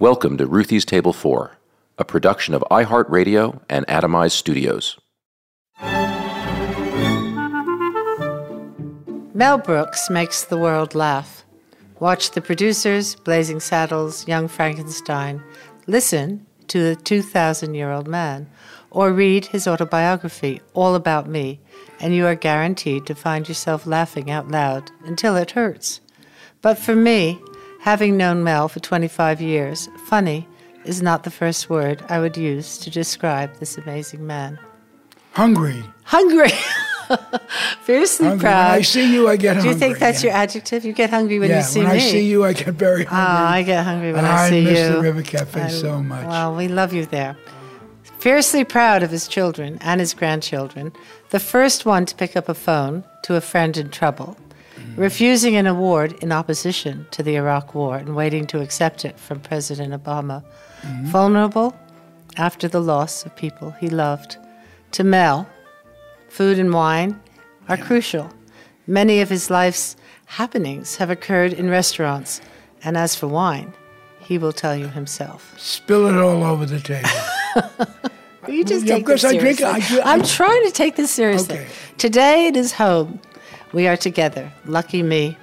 Welcome to Ruthie's Table 4, a production of iHeartRadio and Atomize Studios. Mel Brooks makes the world laugh. Watch the producers, Blazing Saddles, Young Frankenstein. Listen to the 2,000 year old man. Or read his autobiography, All About Me, and you are guaranteed to find yourself laughing out loud until it hurts. But for me, Having known Mel for 25 years, funny is not the first word I would use to describe this amazing man. Hungry. Hungry. Fiercely hungry. proud. When I see you, I get hungry. Do you think that's yeah. your adjective? You get hungry when yeah, you see when me. I see you, I get very ah, hungry. Oh, I get hungry when I I see miss you. the River Cafe I- so much. Well, we love you there. Fiercely proud of his children and his grandchildren, the first one to pick up a phone to a friend in trouble, refusing an award in opposition to the Iraq War and waiting to accept it from President Obama, mm-hmm. vulnerable after the loss of people he loved. To Mel, food and wine are crucial. Many of his life's happenings have occurred in restaurants, and as for wine, he will tell you himself. Spill it all over the table. You just Yeah, take this I drink. I seriously? I'm trying to take this seriously. Okay. Today it is home. We are together. Lucky me.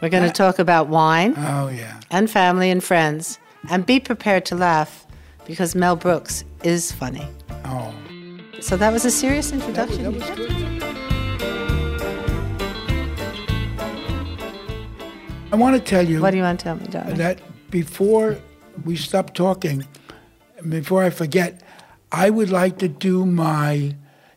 We're going to uh, talk about wine oh, yeah. and family and friends, and be prepared to laugh because Mel Brooks is funny. Oh. So that was a serious introduction. That was good. I want to tell you What do you want to tell me, darling? that before we stop talking, before I forget, I would like to do my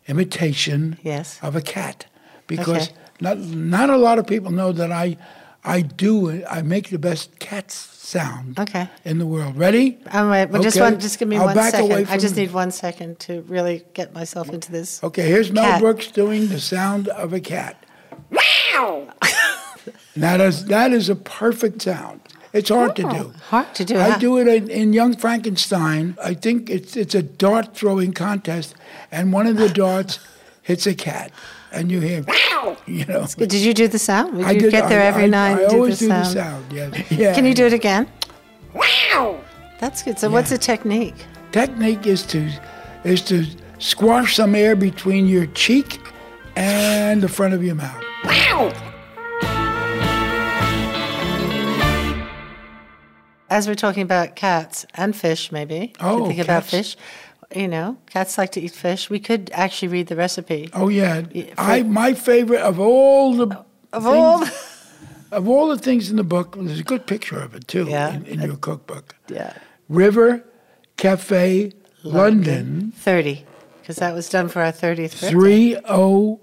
imitation Yes. of a cat because Okay. Not not a lot of people know that I I do I make the best cat sound Okay. in the world. Ready? All right. Well, just Okay. one. Just give me I'll one back second. away I just need one second to really get myself into this. Okay, here's Mel Brooks doing the sound of a cat. Wow! that is that is a perfect sound. It's hard to do. Hard to do. I huh? do it in, in Young Frankenstein. I think it's it's a dart throwing contest, and one of the darts hits a cat, and you hear wow. You know. Did you do the sound? Would I you did- get there I- every I, night? I and do always the do the sound. Yeah. yeah. Can you do it again? Wow. That's good. So what's the technique? Technique is to is to squash some air between your cheek and the front of your mouth. Wow. As we're talking about cats and fish, maybe. Oh, think about fish. You know, cats like to eat fish. We could actually read the recipe. Oh yeah, Yeah, I my favorite of all the Of all, things- of all the things in the book. There's a good picture of it too Yeah. in, in your cookbook. yeah, River Cafe London, thirty, because that was done for our thirtieth three oh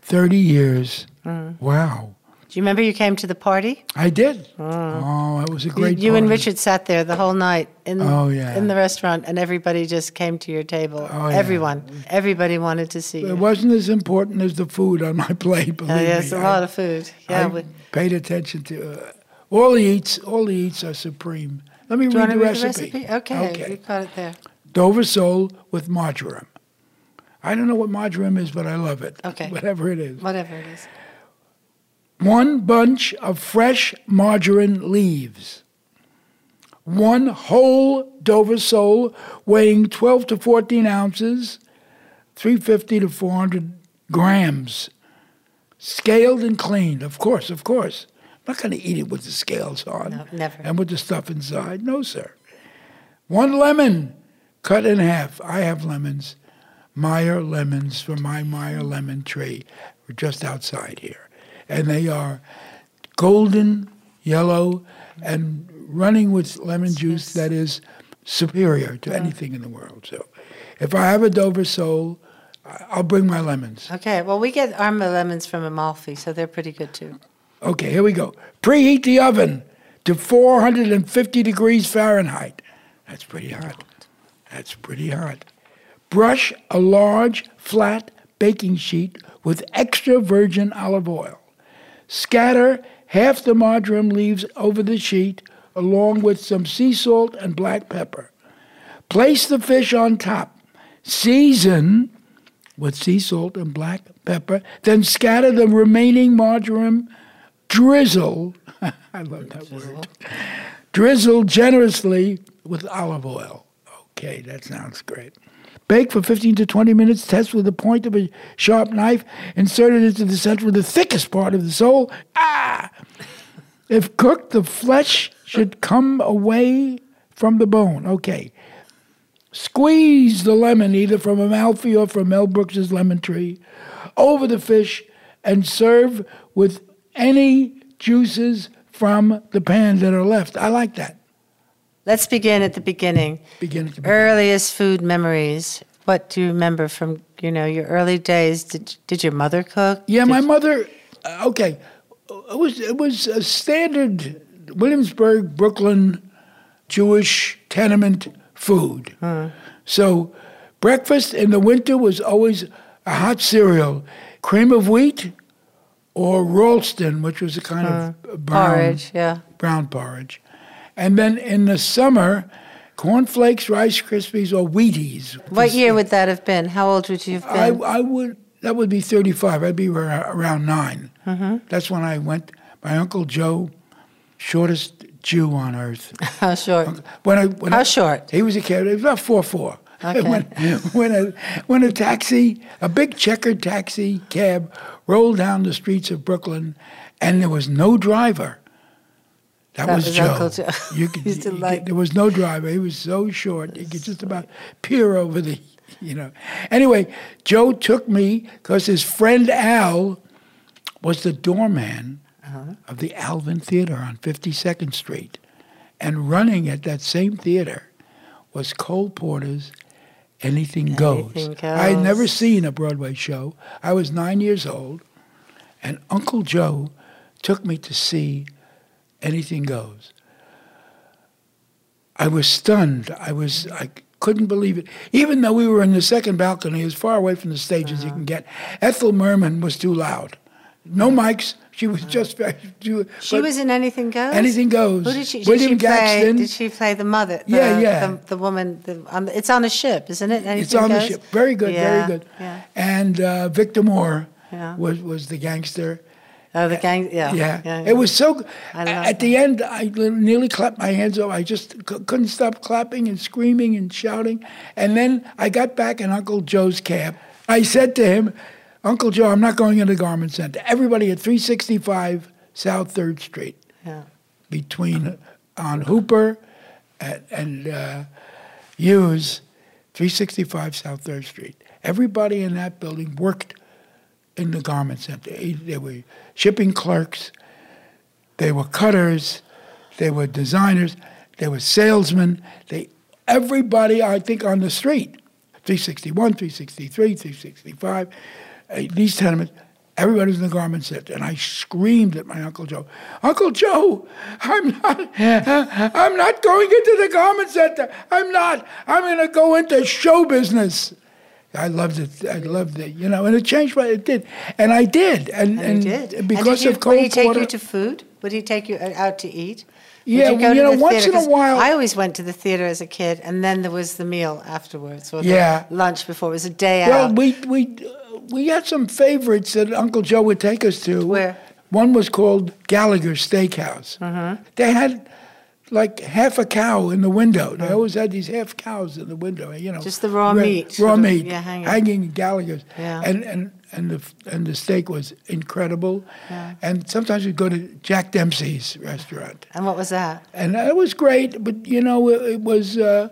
thirty years. Mm. Wow, Do you remember you came to the party? I did. Oh, it was a You, great. you and. Richard sat there the whole night in Oh, yeah. in the restaurant, and everybody just came to your table. Oh, yeah. Everyone, everybody wanted to see you. It wasn't as important as the food on my plate. Believe Oh, yes, me. a I- lot of food. Yeah, I we, paid attention to uh, all the eats. All the eats are supreme. Let me you read, the, read recipe. the recipe? Okay, you've got it there. Dover sole with marjoram. I don't know what marjoram is, but I love it. Okay. Whatever it is. Whatever it is. One bunch of fresh margarine leaves. One whole Dover sole weighing 12 to 14 ounces, 350 to 400 grams. Scaled and cleaned, of course, of course. I'm not going to eat it with the scales on. No, never. And with the stuff inside. No, sir. One lemon cut in half. I have lemons. Meyer lemons from my Meyer lemon tree. We're just outside here. And they are golden yellow and running with lemon juice that is superior to uh-huh. anything in the world. So if I have a Dover sole, I'll bring my lemons. Okay, well, we get Arma lemons from Amalfi, so they're pretty good too. Okay, here we go. Preheat the oven to 450 degrees Fahrenheit. That's pretty hot. That's pretty hot. Brush a large, flat baking sheet with extra virgin olive oil. Scatter half the marjoram leaves over the sheet along with some sea salt and black pepper. Place the fish on top. Season with sea salt and black pepper. Then scatter the remaining marjoram. Drizzle. I love that word. Drizzle generously with olive oil. Okay, that sounds great. Bake for 15 to 20 minutes. Test with the point of a sharp knife. Insert it into the center of the thickest part of the sole. Ah! If cooked, the flesh should come away from the bone. Okay. Squeeze the lemon either from Amalfi or from Mel Brooks's lemon tree over the fish and serve with any juices from the pan that are left. I like that. Let's begin at the beginning. Begin at the beginning. Earliest food memories. What do you remember from you know your early days? Did did your mother cook? Yeah, Did my mother. uh, Okay, it was it was a standard Williamsburg, Brooklyn, Jewish tenement food. So, breakfast in the winter was always a hot cereal, cream of wheat, or Ralston, which was a kind of brown porridge. Yeah. brown porridge, and then in the summer, cornflakes, Rice Krispies, or Wheaties. What year would that have been? How old would you have been? I would that would be 35 i'd be around 9 mm-hmm. that's when i went my uncle joe shortest jew on earth How short? when I, when How I- short? he was a kid he was about four four Okay. when, when, a, when a taxi a big checkered taxi cab rolled down the streets of brooklyn and there was no driver that, That was, was Joe. Uncle Joe. You could, He's you could- there was no driver. He was so short. You could just about peer over the, you know. Anyway, Joe took me because his friend Al was the doorman Uh-huh. of the Alvin Theater on 52nd Street. And running at that same theater was Cole Porter's Anything Goes. Anything I had never seen a Broadway show. I was nine years old, and Uncle Joe took me to see Anything Goes. I was stunned. I was I couldn't believe it. Even though we were in the second balcony, as far away from the stage as you can get, Ethel Merman was too loud. No mics. She was just very. She, She was in Anything Goes. Anything Goes. Who did she? Did William she play, Gaxton. Did she play the mother? The, Yeah, yeah. The, the woman. The, the, it's on a ship, isn't it? Anything It's on the ship. Very good. Yeah, Very good. Yeah. And uh, Victor Moore Yeah. was was the gangster. Oh, the gang. Yeah. Yeah, yeah, it was so. At the end, I nearly clapped my hands off. I just c- couldn't stop clapping and screaming and shouting. And then I got back in Uncle Joe's cab. I said to him, "Uncle Joe, I'm not going into the garment center. Everybody at 365 South Third Street, Yeah. between on Hooper and, and uh, Hewes, 365 South Third Street. Everybody in that building worked in the garment center. They were shipping clerks, they were cutters, they were designers, they were salesmen. They everybody I think on the street, 361, 363, 365, uh, these tenements. Everybody was in the garment center, and I screamed at my Uncle Joe, "Uncle Joe, I'm not, I'm not going into the garment center. I'm not. I'm going to go into show business." I loved it. I loved it. You know, and it changed my. It did, and I did, and And, you did. because and did you, of Cole Would he take Porter- you to food? Would he take you uh, out to eat? Would Yeah, you, go you know, the once theater? in a while- I always went to the theater as a kid, and then there was the meal afterwards, or the Yeah. lunch before. It was a day Well, out. we we uh, we had some favorites that Uncle Joe would take us to. Where? One was called Gallagher's Steakhouse. They had like half a cow in the window. They always had these half cows in the window. You know, Just the raw ra- meat, raw meat, yeah, hanging. hanging Gallagher's. Yeah. And and and the and the steak was incredible. Yeah. And sometimes we'd go to Jack Dempsey's restaurant. and what was that? and it was great. But you know, it, it was uh,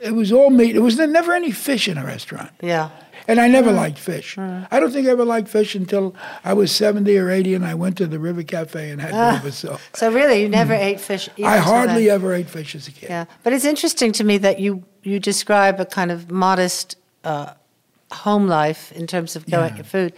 it was all meat. It was never any fish in a restaurant, Yeah. And I never liked fish. I don't think I ever liked fish until I was seventy or eighty, and I went to the River Cafe and had boba. So So really, you never ate fish. I hardly ever ate fish as a kid. Yeah, but it's interesting to me that you you describe a kind of modest uh, home life in terms of going Yeah. food.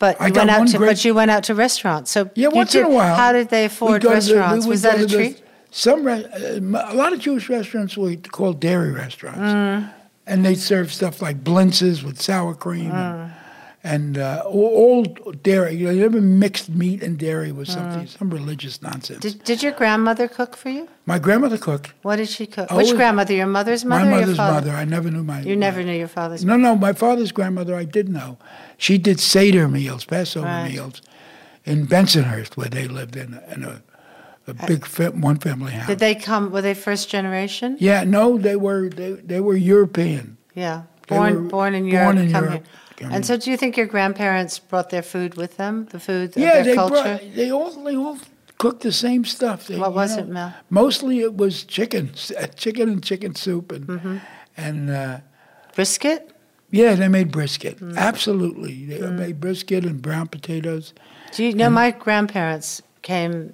But I you went out to great- but you went out to restaurants. So Yeah, once did, in a while. How did they afford to the- restaurants? Was that a treat? Some re- uh, a lot of Jewish restaurants were called dairy restaurants, Mm. And they serve stuff like blintzes with sour cream Mm. and, and uh, all, all dairy. You know, you never mixed meat and dairy with something, some religious nonsense. Mm. Did, did your grandmother cook for you? My grandmother cooked. What did she cook? Always- Which grandmother? Your mother's mother my mother's mother. I never knew my. You never knew your father's No, no. My father's grandmother, I did know. She did Seder meals, Passover Right. meals, in Bensonhurst, where they lived in, a- in a, a big fa- one family house. Uh, Did they come? Were they first generation? Yeah, no, they were they, they were European. Yeah, born were born in born Europe. in come Europe. here. And so, do you think your grandparents brought their food with them? The food of yeah, their they culture. brought they all they all cooked the same stuff. They, What was know, it, Mel? Mostly it was chicken, uh, chicken and chicken soup, and Mm-hmm. and uh, Brisket. yeah, they made brisket. Mm. Absolutely, they made brisket and brown potatoes. Do you know my grandparents came?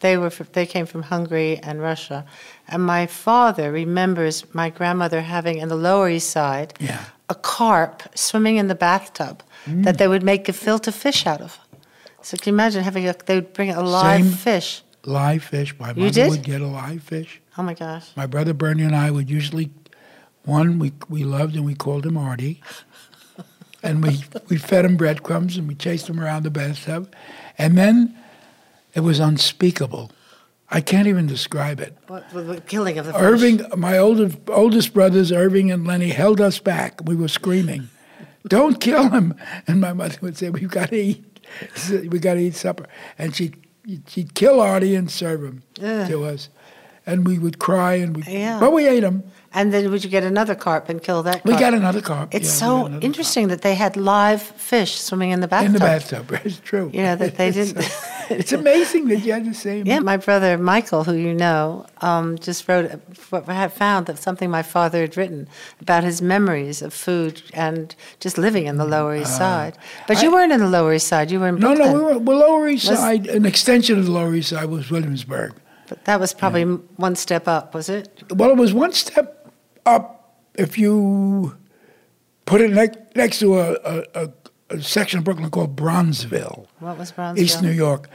They were fr- they came from Hungary and Russia, and my father remembers my grandmother having in the Lower East Side Yeah. a carp swimming in the bathtub Mm. that they would make a gefilte fish out of. So can you imagine having a? They would bring a live Same. fish. Live fish. My You mother did? would get a live fish. Oh my gosh! My brother Bernie and I would usually, one we we loved and we called him Artie, and we we fed him breadcrumbs and we chased him around the bathtub, and then it was unspeakable. I can't even describe it. What, what killing of the fish? Irving, my oldest oldest brothers, Irving and Lenny, held us back. We were screaming, "Don't kill him!" And my mother would say, "We've got to eat. We got to eat supper." And she she'd kill Artie and serve him to us, and we would cry and we, Yeah. but we ate him. And then would you get another carp and kill that? We got another carp. It's yeah, so interesting that they had live fish swimming in the bathtub. in the bathtub. It's true. You know that they It's- didn't. it's amazing that you had the same. Yeah, my brother Michael, who you know, um, just wrote, had found that something my father had written about his memories of food and just living in the Lower East Side. But you Uh, I- weren't in the Lower East Side; you were in No, Brooklyn. no, we were well, Lower East Was- Side. An extension of the Lower East Side was Williamsburg. But that was probably m one step up, was it? Well, it was one step up if you put it ne- next to a, a, a, a section of Brooklyn called Brownsville, What was Brownsville? East New York.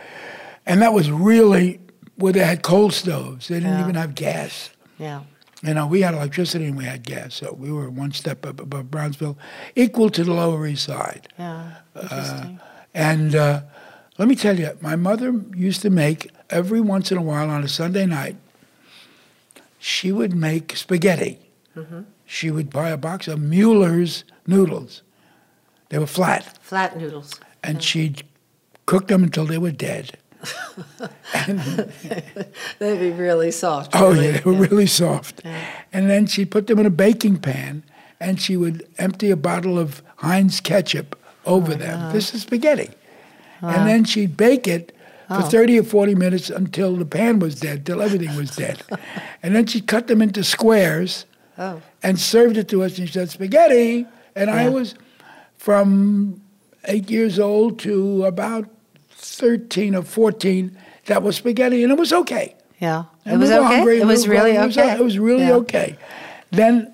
And that was really where they had coal stoves. They didn't Yeah. even have gas. Yeah. You know, we had electricity and we had gas, so we were one step up above Brownsville, equal to the Lower East Side. Yeah. Interesting. And uh, let me tell you, my mother used to make every once in a while on a Sunday night. She would make spaghetti. She would buy a box of Mueller's noodles. They were flat, Flat noodles. and she'd cook them until they were dead. They'd be really soft. Oh yeah, they were really soft. And then she put them in a baking pan, and she would empty a bottle of Heinz ketchup over oh, them. This is spaghetti. And then she'd bake it for 30 or 40 minutes until the pan was dead, till everything was dead. and then she'd cut them into squares Oh. and served it to us. And she said, spaghetti. And I was from eight years old to about 13 or 14. That was spaghetti, and it was okay. Yeah. It And was we okay. hungry, It was really it was, okay. It was really Yeah. okay. Then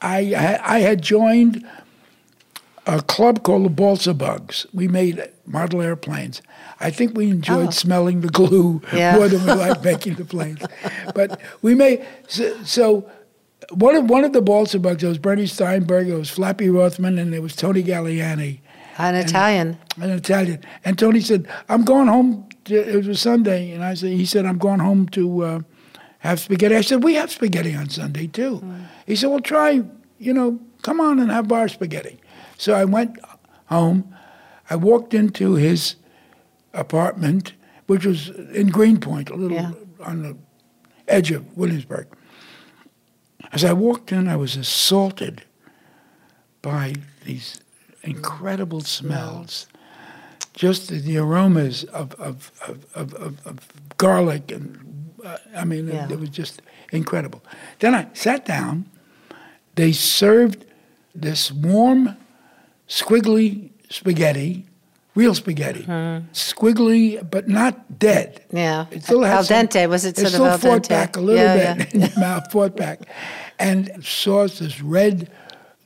I I had joined a club called the Balsa Bugs. We made model airplanes. I think we enjoyed Oh. smelling the glue Yeah. more than we liked making the planes. But we made so, so one of one of the Balsa Bugs. There was Bernie Steinberg. it was Flappy Rothman, and it was Tony Galliani An Italian. an Italian. And Tony said, "I'm going home." To, it was Sunday, and I said, "He said I'm going home to uh, have spaghetti." I said, "We have spaghetti on Sunday too." He said, "Well, try. You know, come on and have our spaghetti." So I went home. I walked into his apartment, which was in Greenpoint, a little Yeah. on the edge of Williamsburg. As I walked in, I was assaulted by these incredible smells. Just the, the aromas of, of, of, of, of, of garlic, and uh, I mean, Yeah. it, it was just incredible. Then I sat down. They served this warm, squiggly spaghetti, real spaghetti, squiggly but not dead. Yeah. It still Al some- dente. Was it it sort of still fought dente? back a little Yeah, bit in your mouth, fought back, and sauce, this red,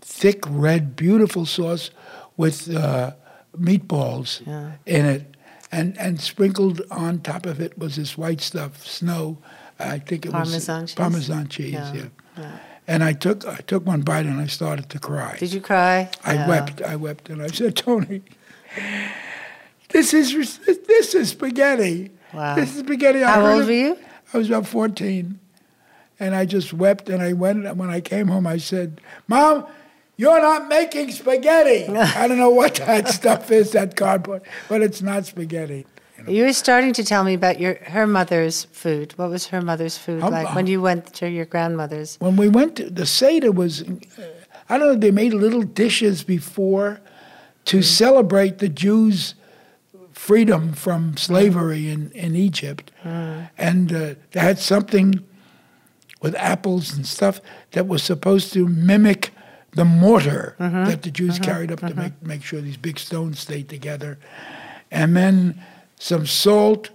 thick red, beautiful sauce with uh, meatballs in it, and and sprinkled on top of it was this white stuff, snow. I think it Parmesan was cheese? Parmesan cheese. Yeah, Yeah. And I took I took one bite and I started to cry. Did you cry? I Yeah. wept. I wept, and I said, Tony, this is this is spaghetti. Wow. This is spaghetti. I How old were you? I was about fourteen, and I just wept. And I went. When I came home, I said, "Mom, you're not making spaghetti. I don't know what that stuff is, that cardboard, but it's not spaghetti." You were starting to tell me about your her mother's food. What was her mother's food Um, like when you went to your grandmother's? When we went to the Seder was, uh, I don't know, they made little dishes before to celebrate the Jews' freedom from slavery in, in Egypt. And uh, they had something with apples and stuff that was supposed to mimic the mortar mm-hmm. that the Jews mm-hmm. carried up to mm-hmm. make, make sure these big stones stayed together. And then some salt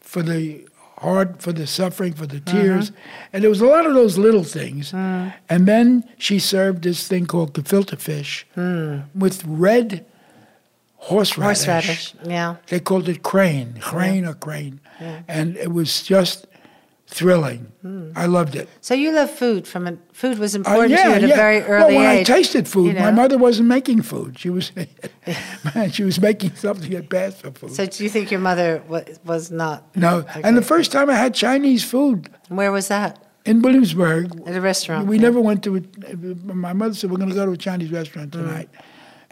for the heart, for the suffering, for the tears. And there was a lot of those little things. Mm. And then she served this thing called gefilte fish mm. with red horseradish. Horseradish. Yeah. They called it crane, crane or crane. And it was just thrilling. I loved it. So you love food from a, food was Uh, important to you at a very early age. well, when age. I tasted food, you my mother wasn't making food. She was, she was making something that passed for food. So do you think your mother was, was not? no, and the first time I had Chinese food Where was that? in Williamsburg, At a restaurant. we yeah. never went to. A, my mother said we're going to go to a Chinese restaurant Mm. tonight,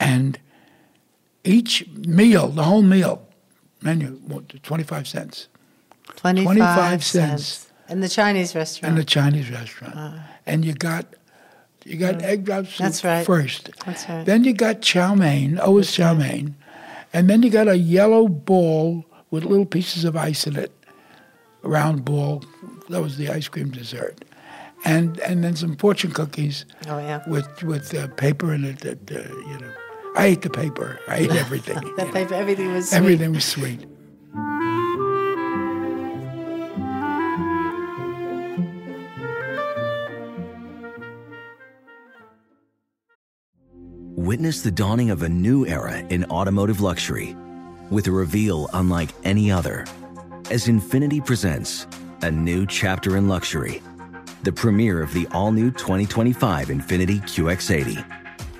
and each meal, the whole meal menu, twenty five cents. 25, 25 cents. In the Chinese restaurant. in the Chinese restaurant, and you got you got egg drop soup Mm. That's right. first. That's right. Then you got chow mein, always chow mein, and then you got a yellow ball with little pieces of ice in it, a round ball. That was the ice cream dessert, and and then some fortune cookies oh, yeah. with with uh, paper in it. That uh, you know, I ate the paper. I ate everything. That you know. paper, everything was sweet. Everything was sweet. Witness the dawning of a new era in automotive luxury with a reveal unlike any other as Infiniti presents a new chapter in luxury, the premiere of the all new 2025 Infiniti QX80.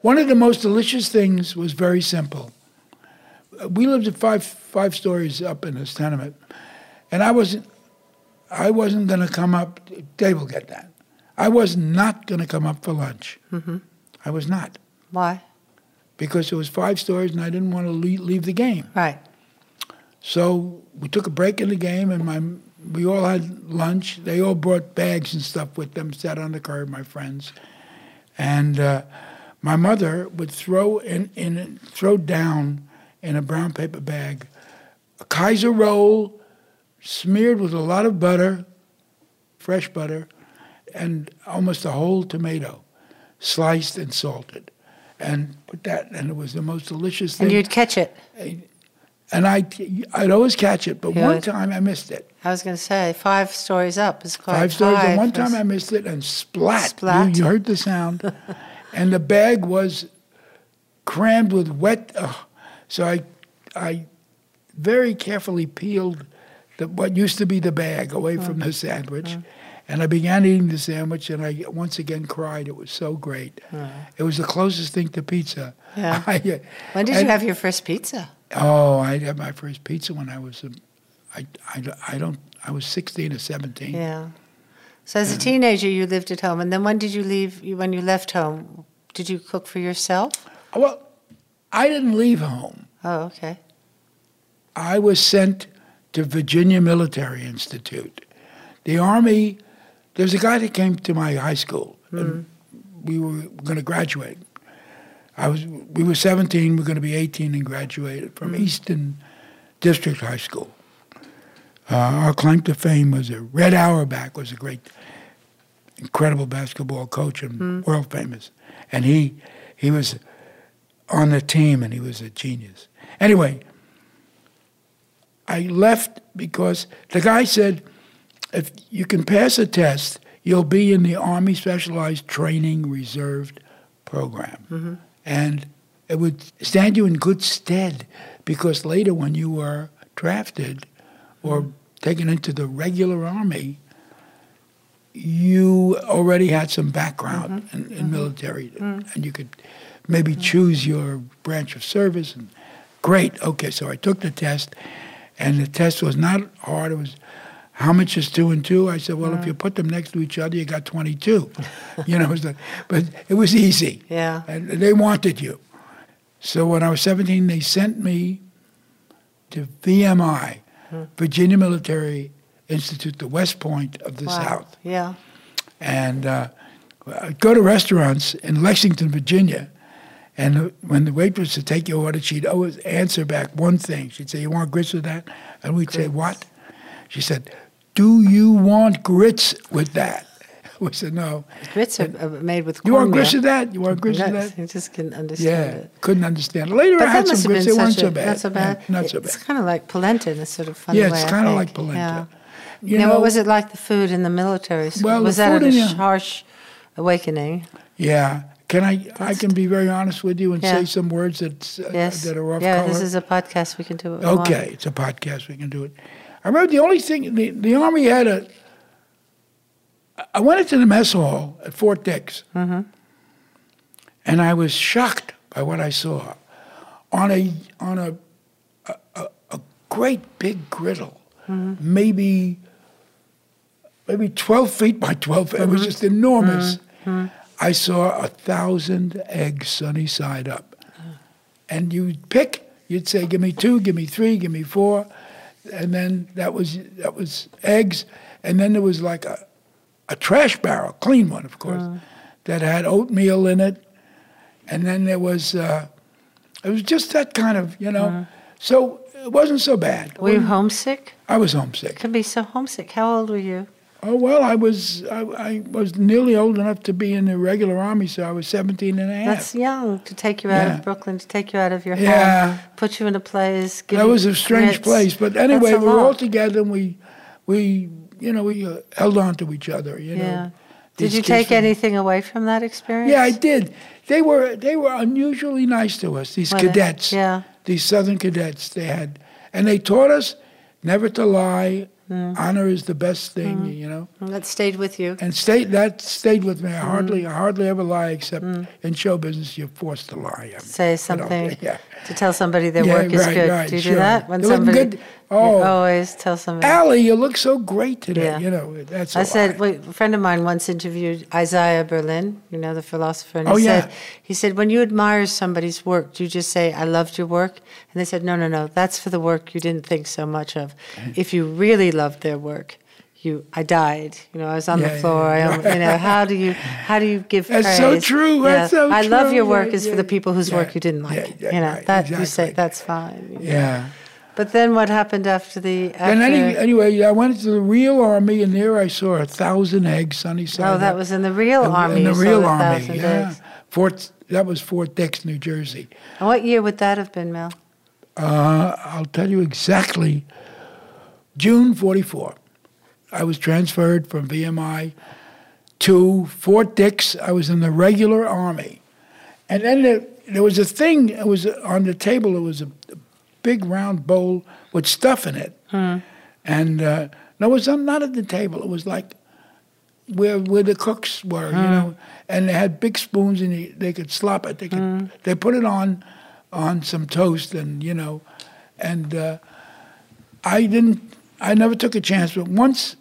One of the most delicious things was very simple. We lived at five five stories up in this tenement, and I wasn't I wasn't going to come up. Dave will get that. I was not going to come up for lunch. I was not Why? because it was five stories, and I didn't want to leave, leave the game. Right. So we took a break in the game, and my we all had lunch. They all brought bags and stuff with them, sat on the curb, my friends, and uh, my mother would throw in, in throw down in a brown paper bag a Kaiser roll smeared with a lot of butter, fresh butter, and almost a whole tomato, sliced and salted, and put that, and it was the most delicious thing. And you'd catch it. And I, I'd always catch it, but one time I missed it. I was going to say five stories up is quite Five stories, and one time I missed it, and splat. Splat. You, you heard the sound, and the bag was crammed with wet. Uh, so I, I very carefully peeled the, what used to be the bag away from the sandwich. And I began eating the sandwich, and I once again cried. It was so great. It was the closest thing to pizza. Yeah. I, When did you have your first pizza? Oh, I had my first pizza when I was, um, I, I, I don't, I was 16 or 17. Yeah. So as a teenager, you lived at home, and then when did you leave? When you left home, did you cook for yourself? Well, I didn't leave home. Oh, okay. I was sent to Virginia Military Institute. The Army, there's a guy that came to my high school, and we were going to graduate. I was, we were 17, we are going to be 18 and graduated from Eastern District High School. Uh, our claim to fame was a Red Auerbach was a great, incredible basketball coach and world famous, and he he was on the team and he was a genius. Anyway, I left because the guy said, if you can pass a test, you'll be in the Army Specialized Training Reserved program. Mm-hmm. And it would stand you in good stead because later when you were drafted or mm-hmm. taken into the regular Army, you already had some background mm-hmm. in, in mm-hmm. military mm. and you could maybe choose your branch of service and great okay so i took the test and the test was not hard it was how much is two and two? I said well if mm. you put them next to each other you got 22 you know it but it was easy. Yeah. and they wanted you. So when i was 17 they sent me to vmi hmm. virginia military institute the west point of the Wow. south Yeah. and uh, I'd go to restaurants in Lexington, Virginia, and when the waitress would take your order, she'd always answer back one thing. She'd say, "You want grits with that?" And we'd say, "What?" She said, "Do you want grits with that?" We said, "No." Grits are are made with grits. You want grits with that? You want grits with that? you just can understand Yeah, it. couldn't understand. Later, But I had some grits. They weren't such so a, bad. not so bad. Yeah, not so It's kind of like polenta in a sort of funny Yeah, way. it's kind of like polenta. Yeah. You now, know, what was it like the food in the military school? Well, was that a sh- harsh awakening? Yeah. Can I? I can be very honest with you and Yeah. say some words that uh, Yes. that are off yeah, color. this is a podcast. We can do it. we want. Okay, it's a podcast. We can do it. I remember the only thing the, the army had a. I went into the mess hall at Fort Dix, and I was shocked by what I saw. On a on a a, a, a great big griddle, maybe maybe twelve feet by twelve. feet. It was mm-hmm. just enormous. Mm-hmm. I saw a thousand eggs sunny side up and you'd pick. You'd say, "Give me two, give me three, give me four. and then that was that was eggs, and then there was like a a trash barrel, clean one, of course, mm. that had oatmeal in it, and then there was uh, it was just that kind of you know. Mm. So it wasn't so bad. Were you homesick? I was homesick. You Could be so homesick. How old were you? Oh well, I was I, I was nearly old enough to be in the regular army, so I was 17 and a half. That's young to take you out Yeah. of Brooklyn, to take you out of your Yeah. home, put you in a place. Give that was a strange place, but anyway, we were all together and we we you know we uh, held on to each other. You know. Did you take from- anything away from that experience? Yeah, I did. They were they were unusually nice to us. These cadets, Yeah. these Southern cadets, they had, and they taught us never to lie. Mm. Honor is the best thing, you know. That stayed with you. And stay, that stayed with me. I hardly, Mm. I hardly ever lie, except in show business, you're forced to lie. I mean, Say something yeah. to tell somebody their Yeah, work is right, good. right, do you sure. do that when somebody? good. You Oh. always tell somebody. Allie, you look so great today. Yeah. You know, that's. I said, wait, a friend of mine once interviewed Isaiah Berlin, you know, the philosopher, and he Oh, yeah. said, he said, when you admire somebody's work, do you just say, I loved your work? And they said, no, no, no, that's for the work you didn't think so much of. If you really loved their work, you, I died. You know, I was on Yeah, the floor. I, you know, how do you, how do you give That's praise? so true, that's so I love your work is for the people whose work you didn't like. you know, right, that you say that's fine. you yeah. But then what happened after the? After, And any, anyway, I went to the real army, and there I saw a thousand eggs sunny side oh, that up. was in the real In- army. In the real army, yeah. eggs. Fort that was Fort Dix, New Jersey. And what year would that have been, Mel? Uh, I'll tell you exactly. June '44, I was transferred from VMI to Fort Dix. I was in the regular army, and then the, there was a thing. It was on the table. It was a big round bowl with stuff in it, and uh, no, it was not at the table. It was like where where the cooks were, you know, and they had big spoons and they, they could slop it. They could they put it on on some toast and you know, and uh, I didn't. I never took a chance, but once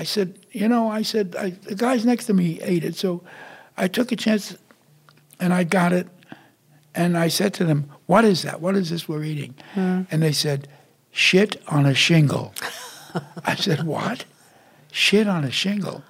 I said, you know, I said I, the guys next to me ate it, so I took a chance and I got it, and I said to them, "What is that? What is this we're eating?" Hmm. And they said, "Shit on a shingle." I said, "What? Shit on a shingle?"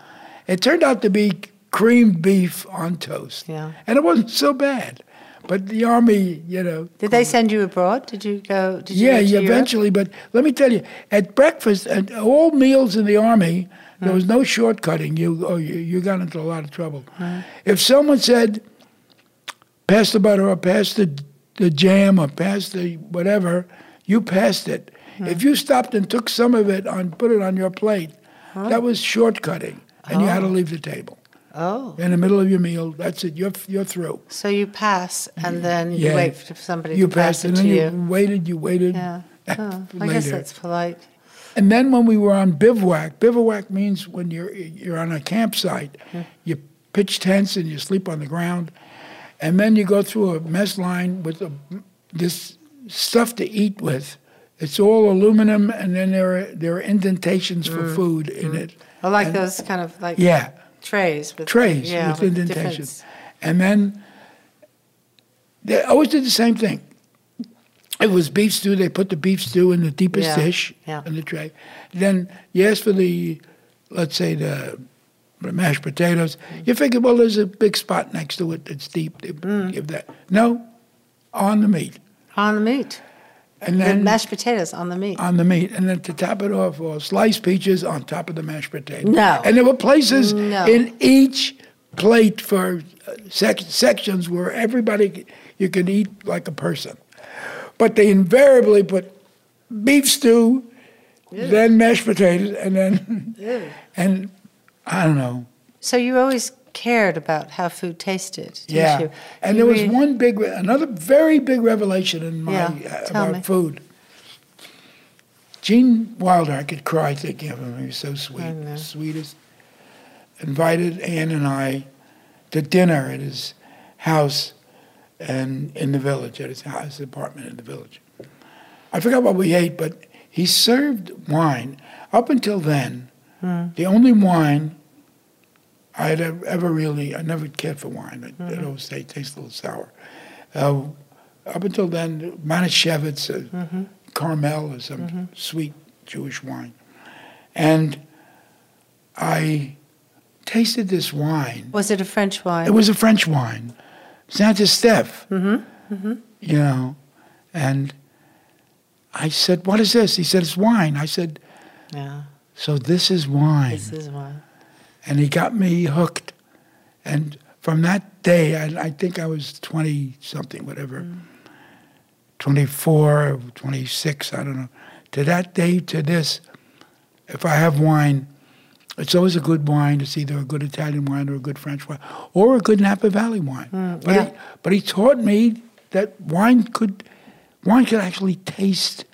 It turned out to be creamed beef on toast, Yeah. and it wasn't so bad. But the army, you know, Did they send you abroad? Did you go? Did you yeah, go to yeah, Europe? eventually. But let me tell you, at breakfast, at all meals in the army, there was hmm. no shortcutting. You, oh, you, you got into a lot of trouble. Hmm. If someone said, "Pass the butter," or "Pass the the jam," or "Pass the whatever," you passed it. If you stopped and took some of it and put it on your plate, that was shortcutting, and you had to oh. leave the table Oh, in the middle of your meal. That's it. You're you're through. so you pass and then you Yeah. wait for somebody You to pass passed, it and to then you. you waited. You waited. Yeah. Oh, I guess that's polite. And then when we were on bivouac, bivouac means when you're you're on a campsite, hmm. you pitch tents and you sleep on the ground, and then you go through a mess line with a, this stuff to eat with. It's all aluminum, and then there are there are indentations for mm-hmm. food in mm-hmm. it. I like And- those kind of like Yeah, trays with trays yeah, with with indentations, and then they always did the same thing. It was beef stew. They put the beef stew in the deepest Yeah, dish yeah. in the tray. Then you ask for the, let's say the mashed potatoes. You figure, well, there's a big spot next to it that's deep. They Mm. Give that. No, on the meat, on the meat. and The then mashed potatoes on the meat. on the meat, and then to top it off, or sliced peaches on top of the mashed potato. No. And there were places No. in each plate for uh, sec- sections where everybody you could eat like a person, but they invariably put beef stew, then mashed potatoes, and then and I don't know. So you always cared about how food tasted, didn't Yeah, you? and You there was one big, another very big revelation in my Yeah, uh, about me. food. Gene Wilder, I could cry thinking of him. He was so sweet, sweetest. Invited Anne and I to dinner at his house and in the village, at his house, his apartment in the village. I forgot what we ate, but he served wine. Up until then, Hmm. the only wine I had ever, really, I never cared for wine. It, Mm-hmm. it always ta- tastes a little sour. Uh, up until then, Manischewitz, uh, Mm-hmm. Carmel, or some sweet Jewish wine. And I tasted this wine. Was it a French wine? It was a French wine, Saint Estèphe. Mm-hmm. You know, and I said, "What is this?" He said, "It's wine." I said, Yeah, "So this is wine." this is wine. And he got me hooked. And from that day, I, I think I was 20 something, whatever, 24, 26, I don't know. To that day, to this, if I have wine, it's always a good wine. It's either a good Italian wine or a good French wine or a good Napa Valley wine. Hmm, but, yeah. he, but he taught me that wine could, wine could actually taste,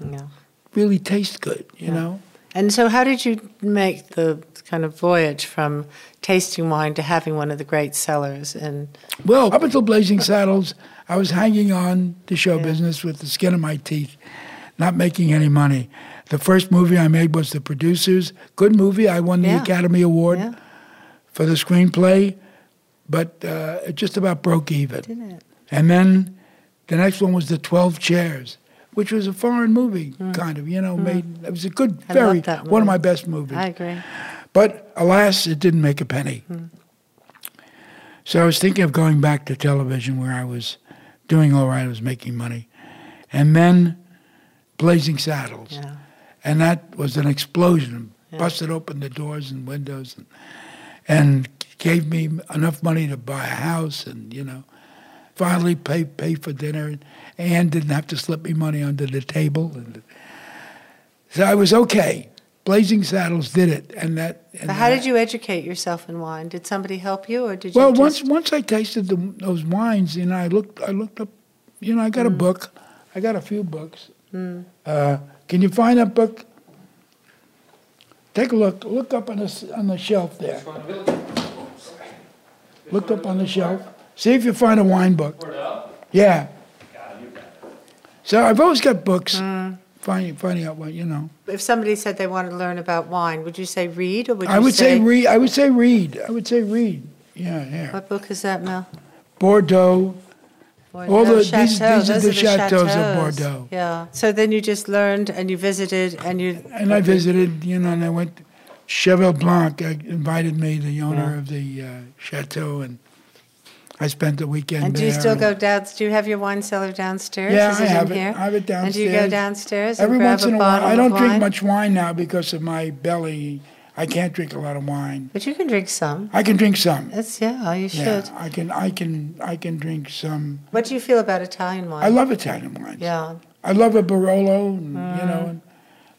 Yeah. really taste good, you know? And so, how did you make the kind of voyage from tasting wine to having one of the great cellars? And Well, up until Blazing Saddles, I was hanging on to show business with the skin of my teeth, not making any money. The first movie I made was The Producers. Good movie. I won the Yeah. Academy Award yeah, for the screenplay, but uh, it just about broke even. didn't it? And then the next one was The 12 Chairs, which was a foreign movie, hmm. kind of, you know, hmm. made, it was a good. I very, one of my best movies. I agree. But alas, it didn't make a penny. Hmm. So I was thinking of going back to television where I was doing all right, I was making money. And then Blazing Saddles. Yeah. And that was an explosion. Busted open the doors and windows and, and gave me enough money to buy a house and, you know, finally pay, pay for dinner. And Anne didn't have to slip me money under the table. And so I was okay. Blazing Saddles did it, and that. And But how that- did you educate yourself in wine? Did somebody help you, or did you? Well, just, once once I tasted the, those wines, you know, I looked I looked up, you know, I Mm. got a book, I got a few books. Uh, can you find a book? Take a look. Look up on the on the shelf there. Look up on the shelf. See if you find a wine book. Yeah. So I've always got books. Mm. Finding finding out what you know. if somebody said they wanted to learn about wine, would you say read, or would you I would say read. I would say read. I would say read. Yeah, yeah. What book is that, Mel? Bordeaux. Bordeaux. All the- these- Chateau. these are the chateaux of chateaus. Bordeaux. Yeah. So then you just learned and you visited and you. And I visited, you know, and I went. Cheval Blanc uh, invited me, the owner of the uh, chateau, and I spent the weekend And do you still go down? Do you have your wine cellar downstairs? Yeah, Is I it have in it. here? I have it downstairs. And do you go downstairs. Every grab once a in a while, I don't drink wine? much wine now because of my belly. I can't drink a lot of wine. But you can drink some. I can drink some. That's yeah. You should. Yeah. I can. I can. I can drink some. What do you feel about Italian wine? I love Italian wines. Yeah. I love a Barolo, and, you know.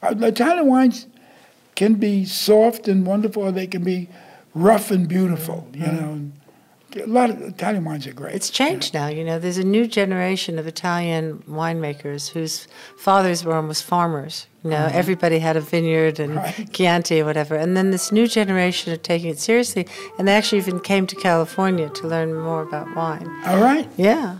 And, uh, Italian wines can be soft and wonderful, or they can be rough and beautiful. You know, and a lot of Italian wines are great. It's changed now, you know. There's a new generation of Italian winemakers whose fathers were almost farmers. You know, mm-hmm. everybody had a vineyard and Right. Chianti or whatever. And then this new generation are taking it seriously, and they actually even came to California to learn more about wine. All right. Yeah.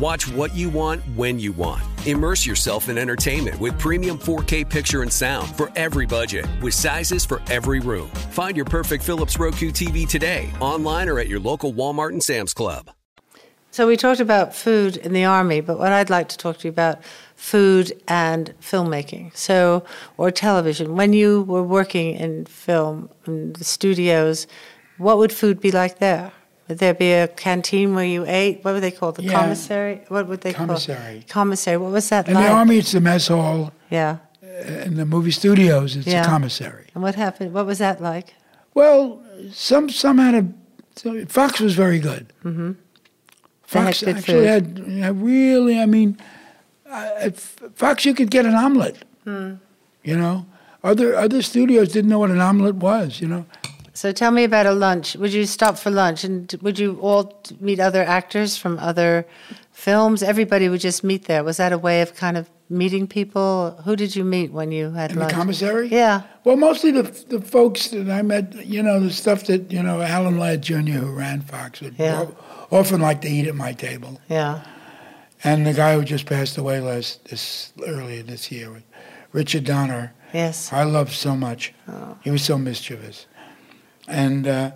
Watch what you want when you want. Immerse yourself in entertainment with premium 4K picture and sound for every budget, with sizes for every room. Find your perfect Philips Roku TV today, online or at your local Walmart and Sam's Club. So we talked about food in the army, but what I'd like to talk to you about food and filmmaking. So or television. When you were working in film in the studios, what would food be like there? Would there be a canteen where you ate? What would they call it? the Yeah. commissary? What would they Commissary. call commissary? Commissary. What was that like? In like? the army, it's the mess hall. yeah. In the movie studios, it's Yeah. a commissary. And what happened? What was that like? Well, some some had a so Fox was very good. Mm-hmm. Had Fox good actually had, had really. I mean, uh, Fox you could get an omelet. Hmm. You know, other other studios didn't know what an omelet was. You know, So tell me about a lunch. Would you stop for lunch and would you all meet other actors from other films? Everybody would just meet there. Was that a way of kind of meeting people? Who did you meet when you had in lunch? the commissary. Yeah. Well, mostly the the folks that I met. You know, the stuff that you know Alan Ladd Jr. who ran Fox would Yeah. often like to eat at my table. Yeah. And the guy who just passed away last this earlier this year, Richard Donner. Yes. I loved so much. Oh. He was so mischievous. And uh,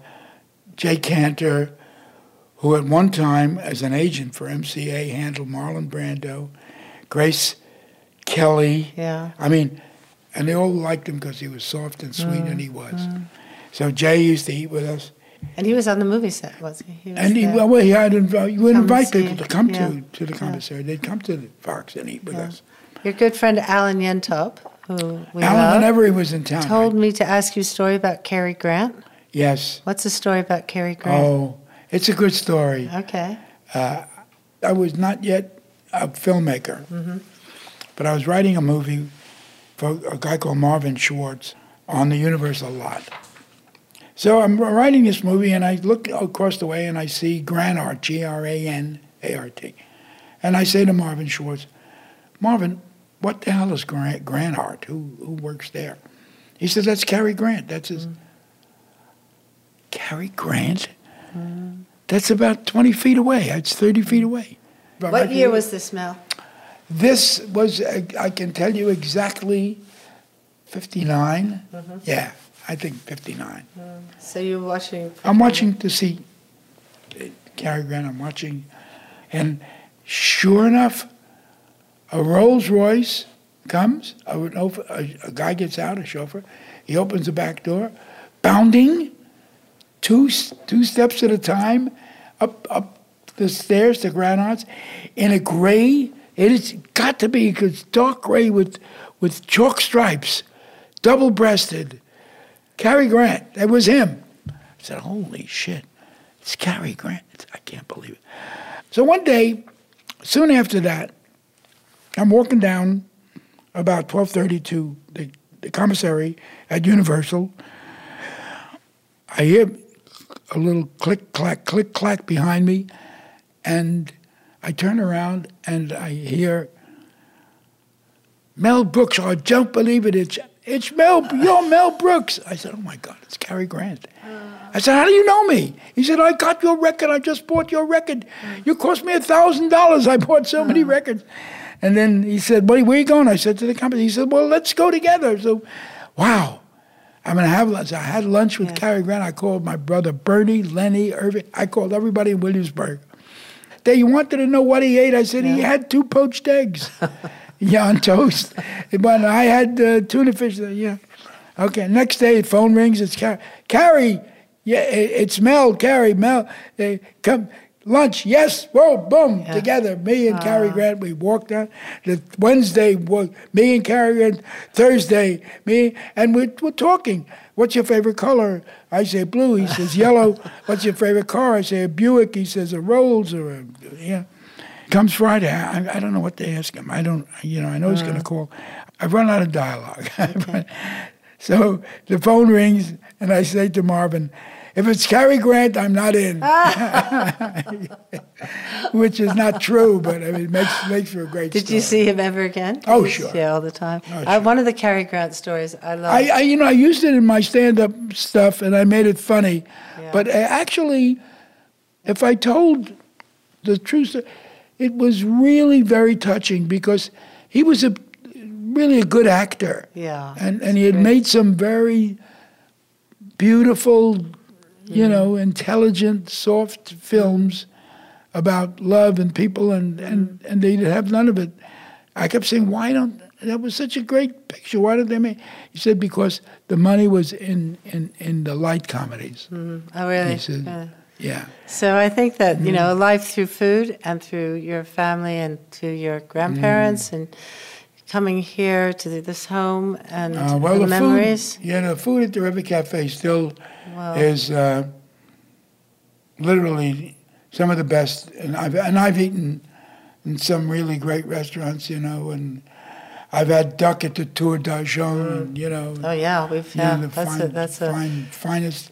Jay Kanter, who at one time, as an agent for MCA, handled Marlon Brando, Grace Kelly. Yeah. I mean, and they all liked him because he was soft and sweet, and Mm, he was. So Jay used to eat with us. And he was on the movie set, was he? he was And he, there. well, he had invite, you would invite people to come Yeah. to, to the commissary. They'd come to the Fox and eat with Yeah. us. Your good friend Alan Yentob, who we Alan, love, whenever he was in town, told me to ask you a story about Cary Grant. Yes. What's the story about Cary Grant? Oh, it's a good story. Okay. Uh, I was not yet a filmmaker, mm-hmm. but I was writing a movie for a guy called Marvin Schwartz on the Universal lot. So I'm writing this movie, and I look across the way and I see Grant Art, G R A N A R T. And I say to Marvin Schwartz, Marvin, what the hell is Grant, Grant Art? Who, who works there? He says, That's Cary Grant. That's his. Mm. Cary Grant? That's about 20 feet away. It's 30 feet away. But What I year can- was this, Mel? This was, uh, I can tell you exactly 59. Yeah, I think 59. So you're watching. I'm watching to see uh, Cary Grant. I'm watching, and sure enough, a Rolls Royce comes. A, a, a guy gets out, a chauffeur. He opens the back door, bounding, two two steps at a time, up up the stairs to Grand Arts, in a gray. It has got to be because dark gray with with chalk stripes, double breasted. Cary Grant. That was him. I said, holy shit, it's Cary Grant. I can't believe it. So one day, soon after that, I'm walking down about 12:30 to the, the commissary at Universal. I hear a little click clack click clack behind me, and I turn around and I hear Mel Brooks. I don't believe it. It's it's Mel. You're Mel Brooks. I said, Oh my God, it's Cary Grant. Uh. I said, How do you know me? He said, I got your record. I just bought your record. You cost me a thousand dollars. I bought so many uh. records. And then he said, Buddy, where are you going? I said to the company. He said, Well, let's go together. So, wow. I'm gonna have lunch. I had lunch with Cary Grant. I called my brother Bernie, Lenny, Irving. I called everybody in Williamsburg. They wanted to know what he ate. I said he had two poached eggs, yeah, on toast. But I had uh, tuna fish. Yeah. Okay. Next day, phone rings. It's Cary. Cary. Yeah, it- it's Mel. Cary. Mel. They come. Lunch, yes, whoa, boom, together. Me and Cary Grant, we walked out. The Wednesday, me and Cary Grant. Thursday, me, and we're, we're talking. What's your favorite color? I say blue. He says yellow. What's your favorite car? I say a Buick. He says a Rolls or a, yeah. Comes Friday, I, I don't know what they ask him. I don't, you know, I know he's going to uh. call. I've run out of dialogue. so the phone rings, and I say to Marvin, if it's Cary Grant, I'm not in. Which is not true, but I mean, it makes, makes for a great story. Did you see him ever again? Oh, sure. Yeah, all the time. Oh, I, one of the Cary Grant stories I love. I, I, you know, I used it in my stand-up stuff, and I made it funny. Yeah. But uh, actually, if I told the truth, it was really very touching because he was a really a good actor. Yeah, and and he had made some very beautiful, you Mm-hmm. know, intelligent, soft films about love and people, and and Mm-hmm. and they have none of it. I kept saying, why don't that was such a great picture. Why did they make? He said because the money was in in in the light comedies. oh, really? He said, Yeah. yeah. So I think that you know Mm-hmm. life through food and through your family and to your grandparents Mm. and coming here to this home and Uh, well, the, the memories. food, yeah, the food at the River Cafe still Wow. is uh, literally some of the best, and I've and I've eaten in some really great restaurants, you know, and I've had duck at the Tour d'Argent, you know. Oh yeah, we've know, yeah. the that's fine, a that's a fine, finest.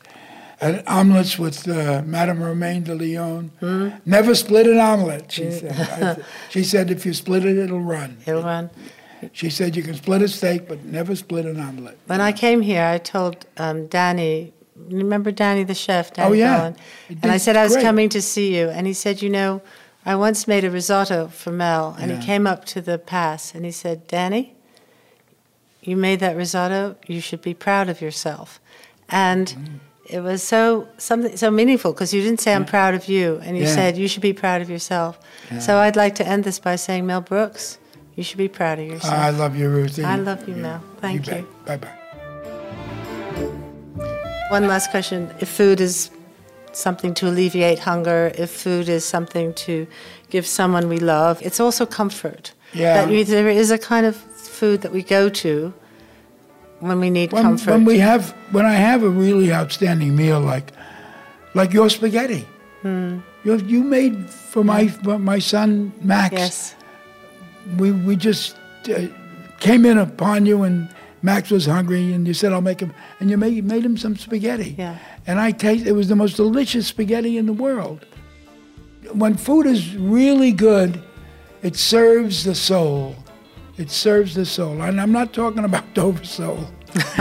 And omelets with uh, Madame Romaine de Lyon. Hmm? Never split an omelet, she said. I- she said, if you split it, it'll run. it'll run. She said, you can split a steak, but never split an omelet. When I came here, I told um, Danny. Remember Danny the chef? Danny Oh, yeah. And I said I was great. coming to see you, and he said, you know, I once made a risotto for Mel, and Yeah. he came up to the pass and he said, Danny, you made that risotto. You should be proud of yourself. And Mm. it was so something so meaningful because you didn't say I'm proud of you, and you Yeah. said you should be proud of yourself. So I'd like to end this by saying, Mel Brooks, you should be proud of yourself. I love you, Ruthie. I love you, Mel. Thank you. Bye bye. One last question. If food is something to alleviate hunger, if food is something to give someone we love, it's also comfort. Yeah. That we, there is a kind of food that we go to when we need when, comfort. when we have when I have a really outstanding meal like like your spaghetti. Hmm. You you made for my for my son Max. yes. We we just uh, came in upon you and Max was hungry and you said I'll make him and you made made him some spaghetti. Yeah. And I taste it was the most delicious spaghetti in the world. When food is really good, it serves the soul. It serves the soul. And I'm not talking about Dover sole.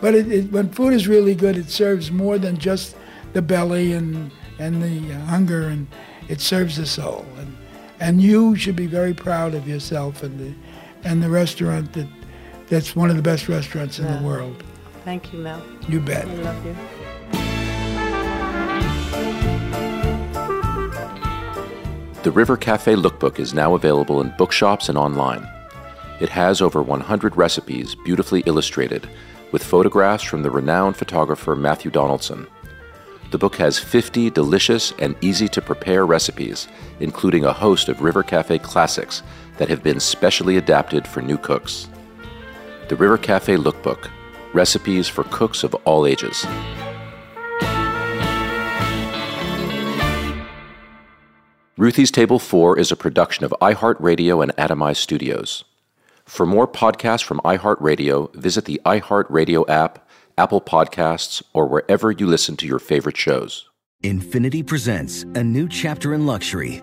but it, it, when food is really good, it serves more than just the belly and and the hunger, and it serves the soul. And and you should be very proud of yourself and the and the restaurant that that's one of the best restaurants in Yeah. the world. Thank you, Mel. You bet. I love you. The River Cafe Lookbook is now available in bookshops and online. It has over 100 recipes beautifully illustrated with photographs from the renowned photographer Matthew Donaldson. The book has 50 delicious and easy to prepare recipes, including a host of River Cafe classics that have been specially adapted for new cooks. The River Cafe Lookbook Recipes for Cooks of All Ages. Ruthie's Table 4 is a production of iHeartRadio and Atomized Studios. For more podcasts from iHeartRadio, visit the iHeartRadio app, Apple Podcasts, or wherever you listen to your favorite shows. Infiniti presents a new chapter in luxury,